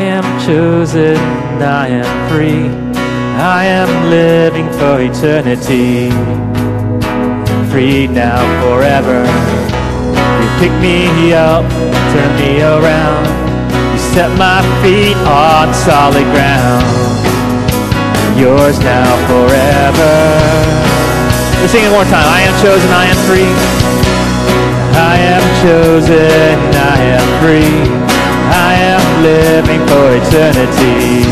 I am chosen, I am free. I am living for eternity. Free now, forever. You pick me up, turn me around. You set my feet on solid ground. Yours now, forever. Let's sing it one more time. I am chosen, I am free. I am chosen, I am free. I am living for eternity.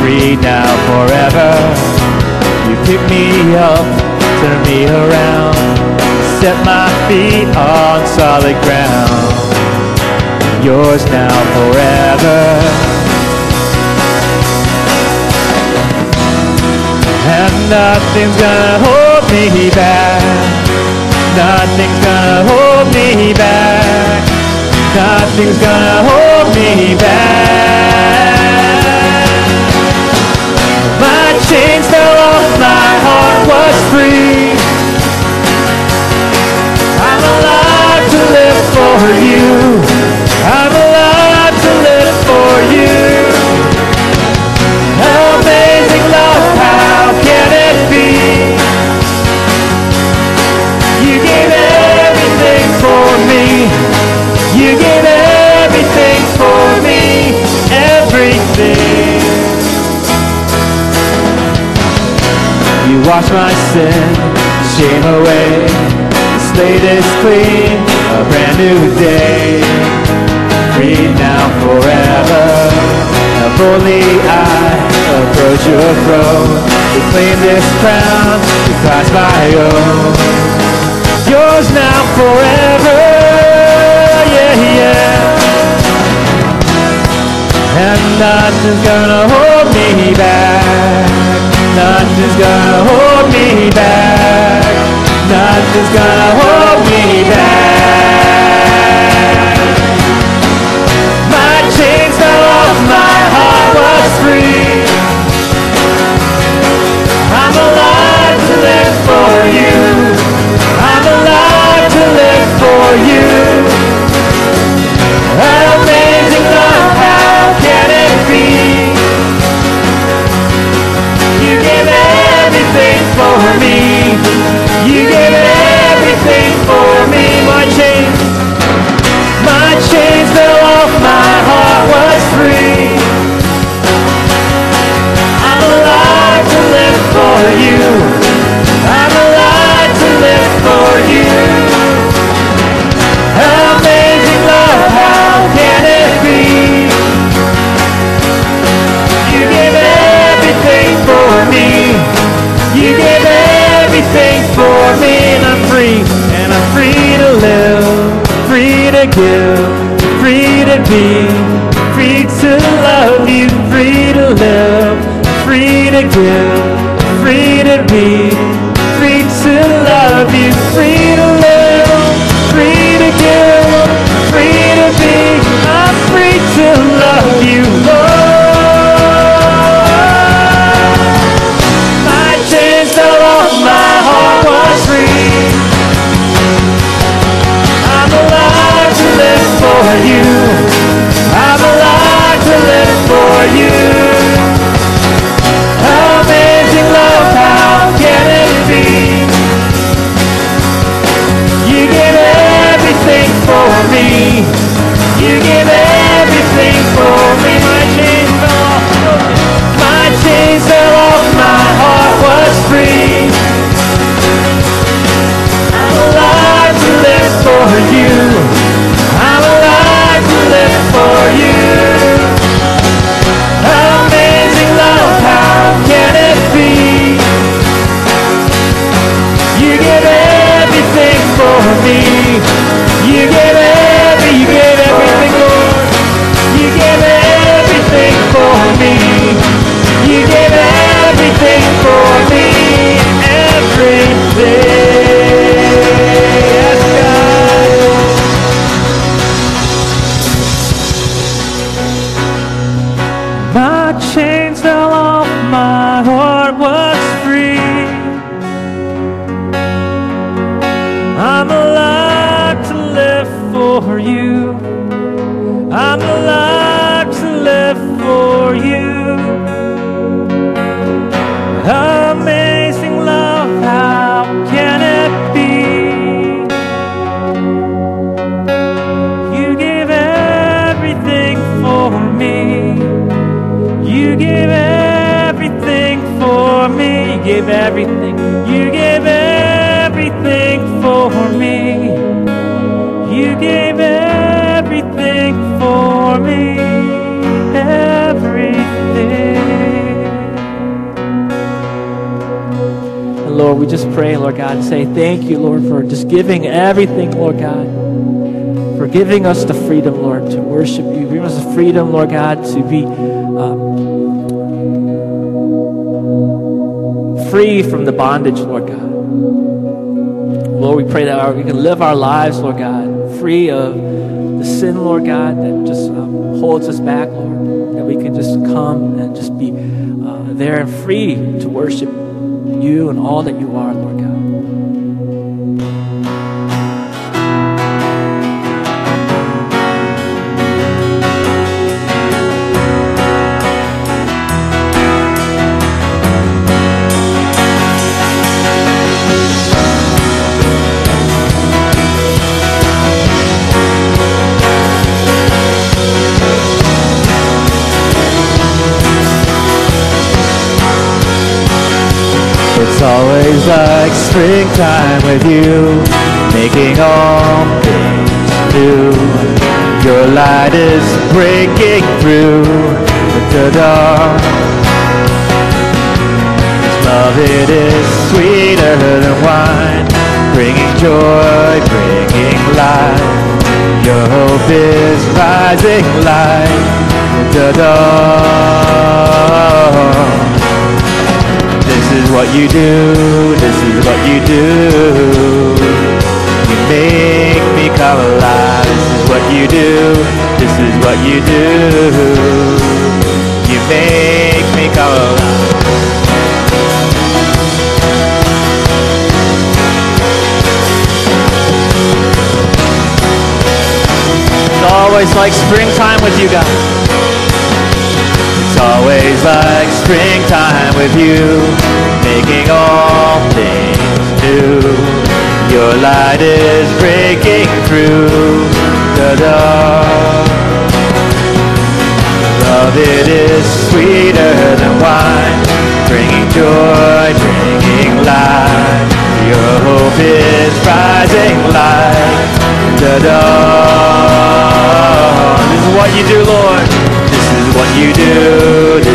Free now, forever. You pick me up, turn me around, set my feet on solid ground. Yours now, forever. And nothing's gonna hold me back. Nothing's gonna hold me back. Nothing's gonna hold me back. My chains fell off, my heart was free. Wash my sin, shame away. The slate is clean, a brand new day. Free now forever. Now boldly I approach your throne. To claim this crown, to class my own. Yours now forever. Yeah, yeah. And nothing's gonna hold me back. Nothing's gonna hold me back. Nothing's gonna hold me back. My chains fell off, my heart was free. I'm alive to live for you. I'm alive to live for you. Everything. You gave everything for me. You gave everything for me. Everything. And Lord, we just pray, Lord God, and say thank you, Lord, for just giving everything, Lord God. For giving us the freedom, Lord, to worship you. Giving us the freedom, Lord God, to be um, free from the bondage, Lord God. Lord, we pray that we can live our lives, Lord God, free of the sin, Lord God, that just um, holds us back, Lord. That we can just come and just be uh, there and free to worship you and all that you are, Lord God. With you, making all things new. Your light is breaking through the dark. Love, it is sweeter than wine, bringing joy, bringing life. Your hope is rising light the dawn. What you do, this is what you do. You make me come alive. This is what you do, this is what you do. You make me come alive. It's always like springtime with you guys. It's always like springtime with you, making all things new. Your light is breaking through the dark. Love, it is sweeter than wine, bringing joy, bringing life. Your hope is rising light the dawn. This is what you do, Lord. This is what you do.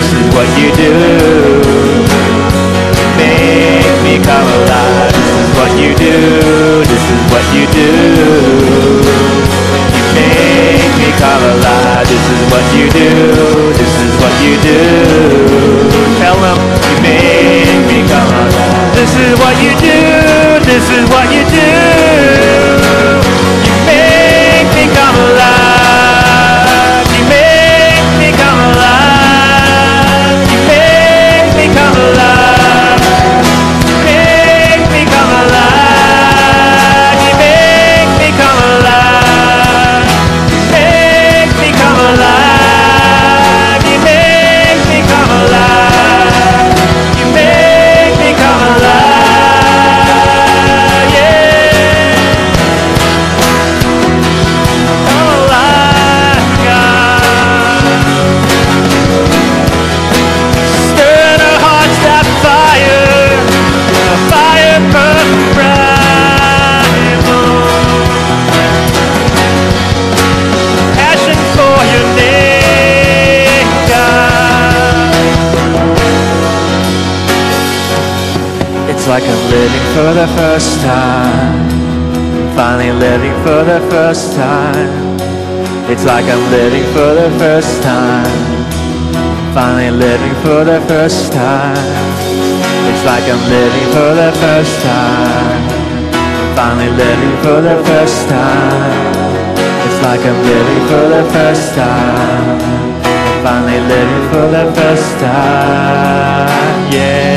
The first time. Finally living for the first time. It's like I'm living for the first time. Finally living for the first time. It's like I'm living for the first time. Finally living for the first time. It's like I'm living for the first time. Finally living for the first time. Yeah,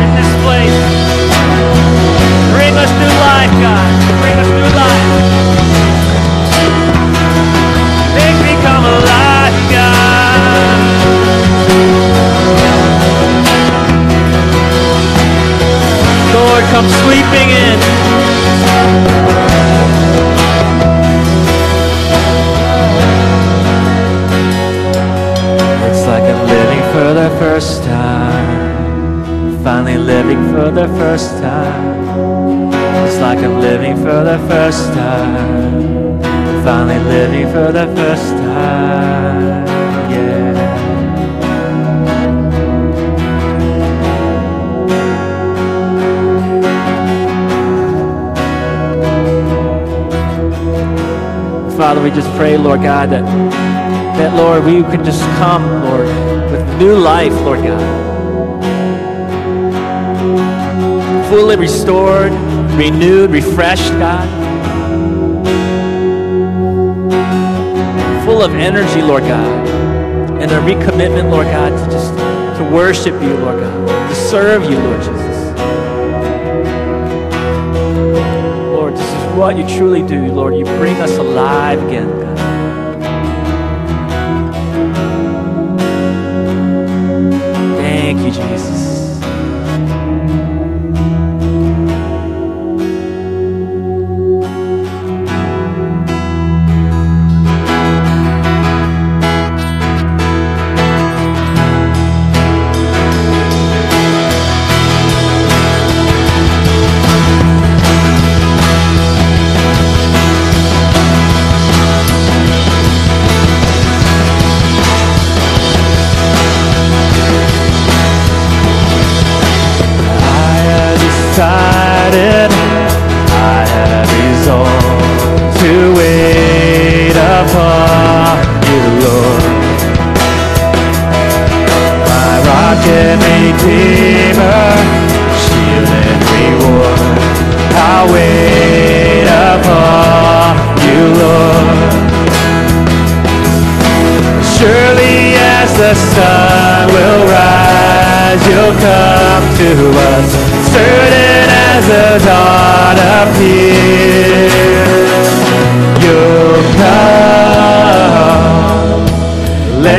Lord Father, we just pray, Lord God, that, that, Lord, we could just come, Lord, with new life, Lord God. Fully restored, renewed, refreshed, God. Full of energy, Lord God. And a recommitment, Lord God, to just to worship you, Lord God. To serve you, Lord Jesus. What you truly do, Lord. You bring us alive again, God. Thank you, Jesus.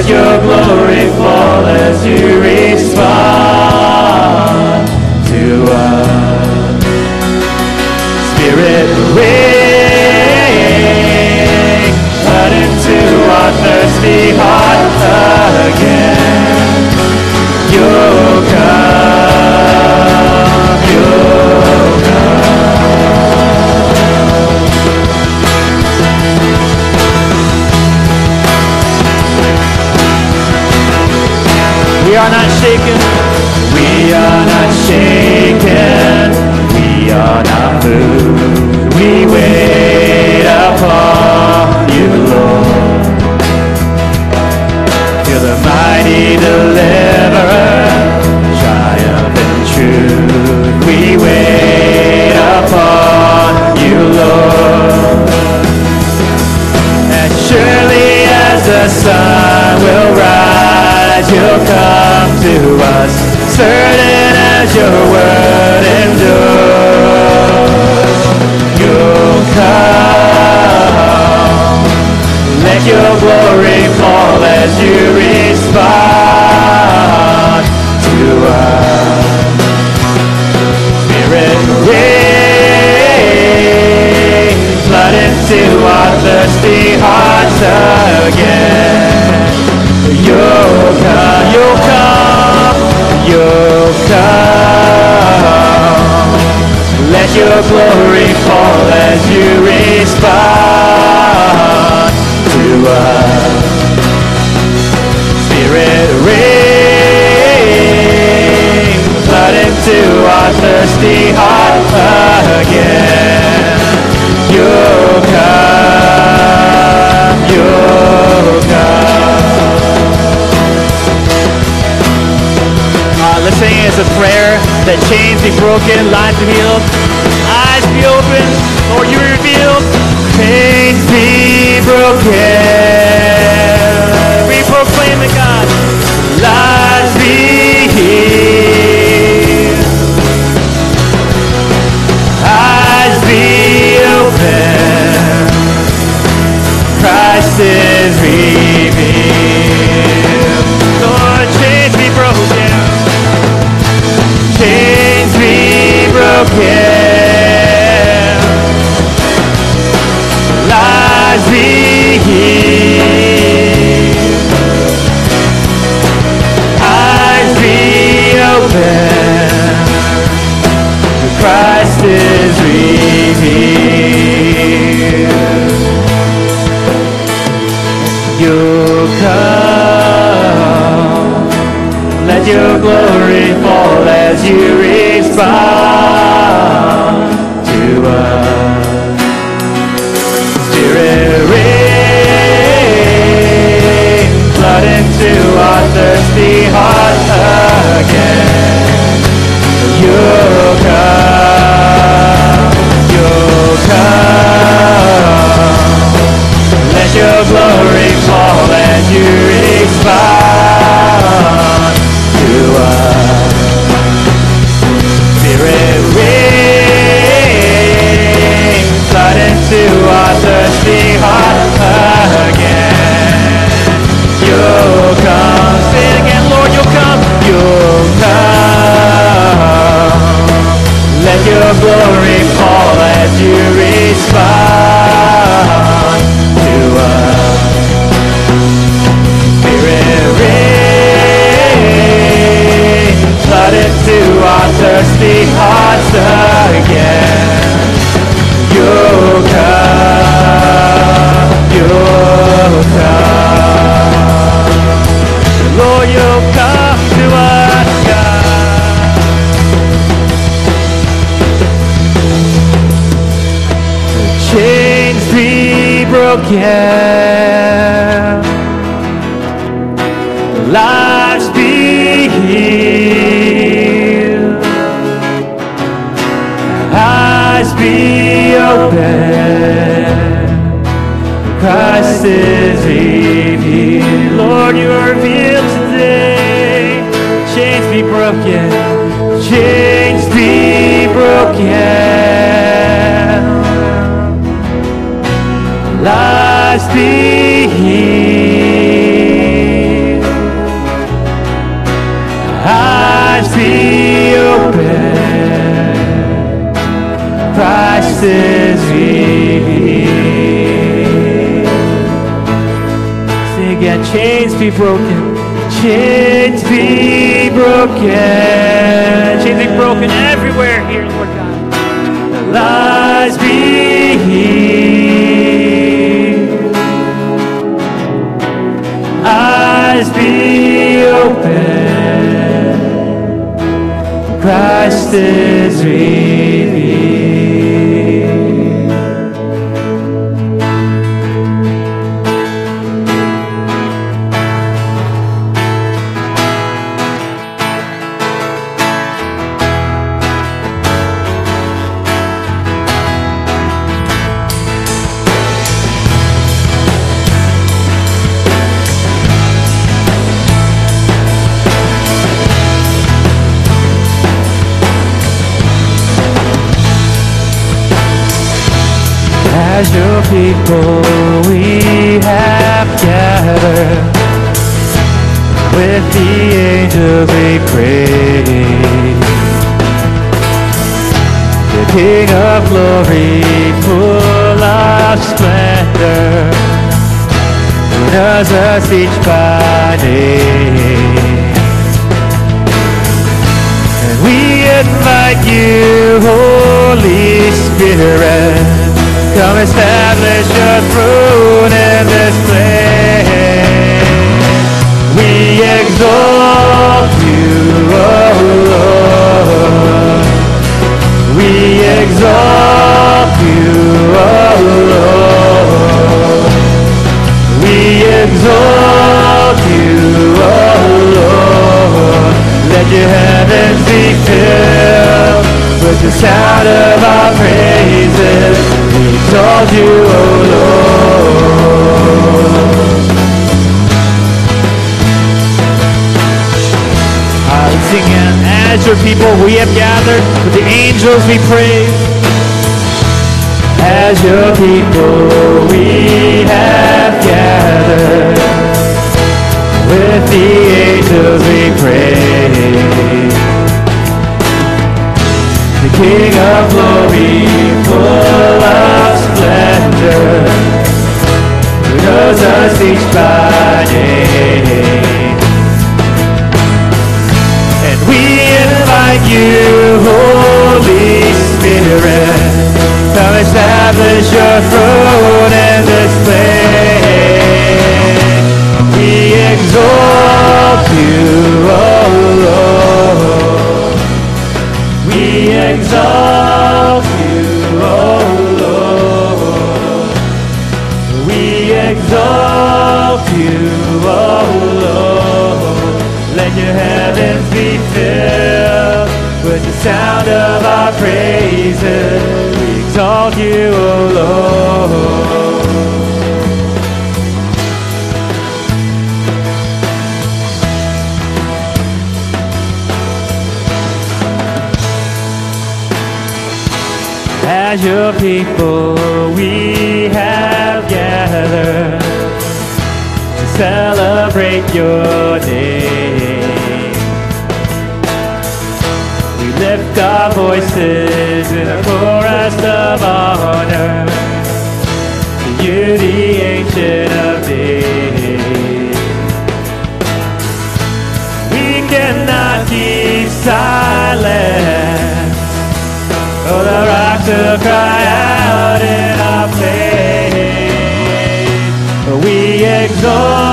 Your glory fall as you respond thirsty hearts again. You'll come, you'll come. Uh, let's sing as a prayer that chains be broken, lives be healed, eyes be open, Lord, you revealed, chains be broken. We proclaim the God, broken. Lies be broken, lives be healed, eyes be open. Christ is revealed. Lord, you are revealed today. Chains be broken, chains be broken lives be healed, eyes be open, Christ is revealed. Sing again, chains be broken, chains be broken, chains be broken everywhere here, Lord God. Lives be healed, Christ is revealed. People we have gathered With the angels we pray The King of glory full of splendor Who knows us each by name and we invite you, Holy Spirit, come establish your throne in this place. We exalt you, oh Lord. We exalt you, oh Lord. We exalt you, oh Lord. Let your heavens be filled with the sound of our praises. Your people we have gathered with the angels we praise. As your people we have gathered with the angels we praise. The King of glory, full of splendor, who knows us each by name. like you, Holy Spirit. Come establish your throne in this place. We exalt you, oh Lord. We exalt you, oh Lord. We exalt you, oh Lord. Let your heavens be filled sound of our praises. We exalt you, O Lord. As your people, we have gathered to celebrate your name. Lift our voices in a chorus of honor to you, the Ancient of Days. We cannot keep silent. Oh, the rocks will cry out in our faith. We exalt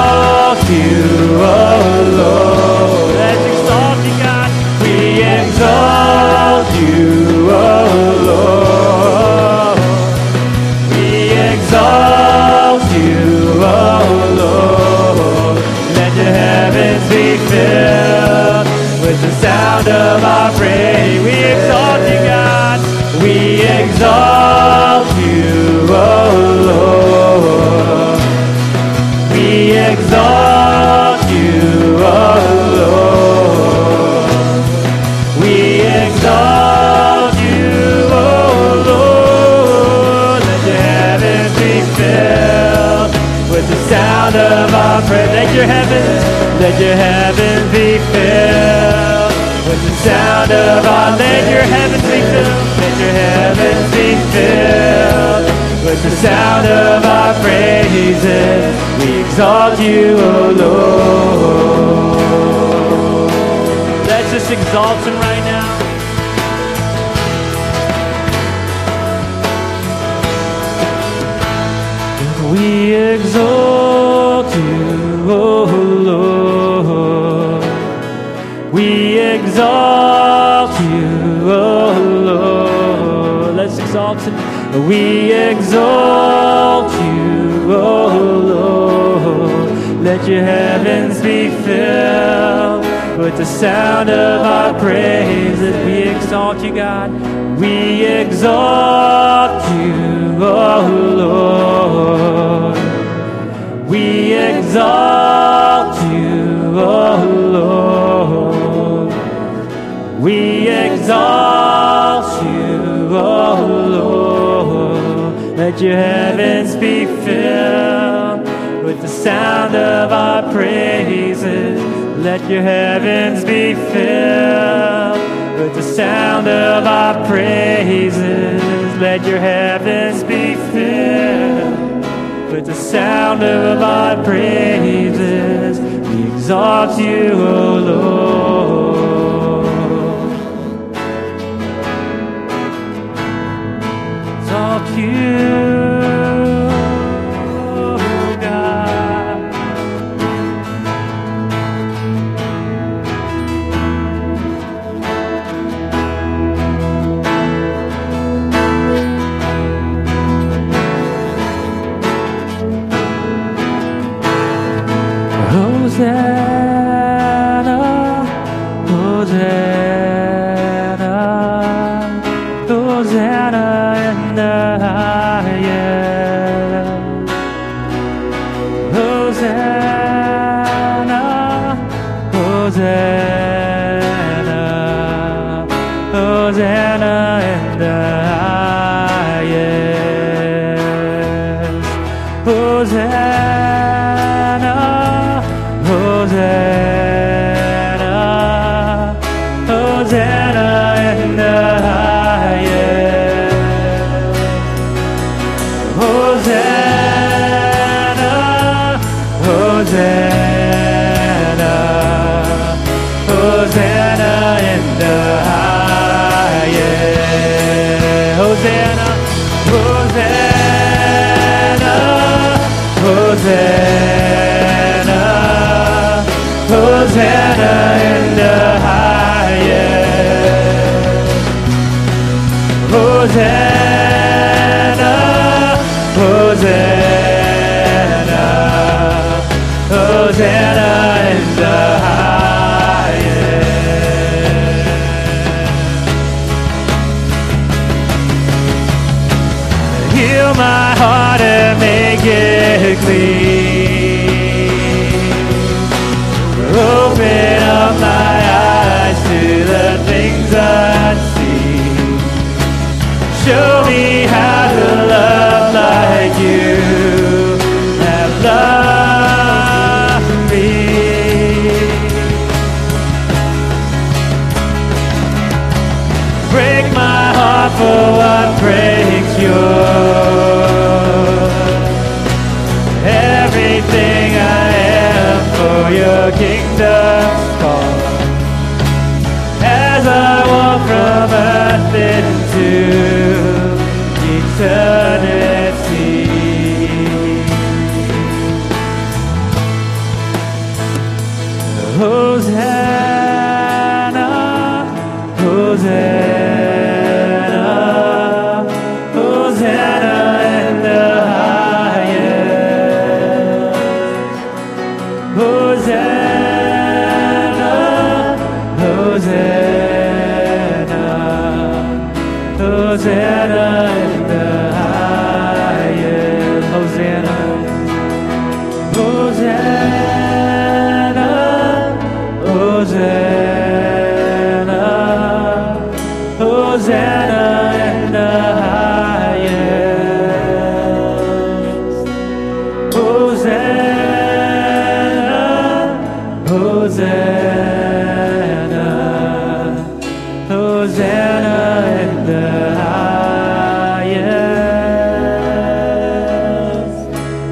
Let your heavens be filled with the sound of our praise. Let your heavens, be filled with the sound of our. Let your heavens be filled. Let your heavens be filled with the sound of our praises. We exalt you, O Lord. Let's exalt him right now. Exalt you, O Lord. We exalt you, O Lord. Let's exalt him. We exalt you, O Lord. Let your heavens be filled with the sound of our praise praises. We exalt you, God. We exalt you, O Lord. We exalt you, O Lord. We exalt you, O Lord. Let your heavens be filled with the sound of our praises. Let your heavens be filled with the sound of our praises. Let your heavens be filled with the sound of our praises. We exalt you, O Lord. Exalt you, heart and make it clean. Hosanna,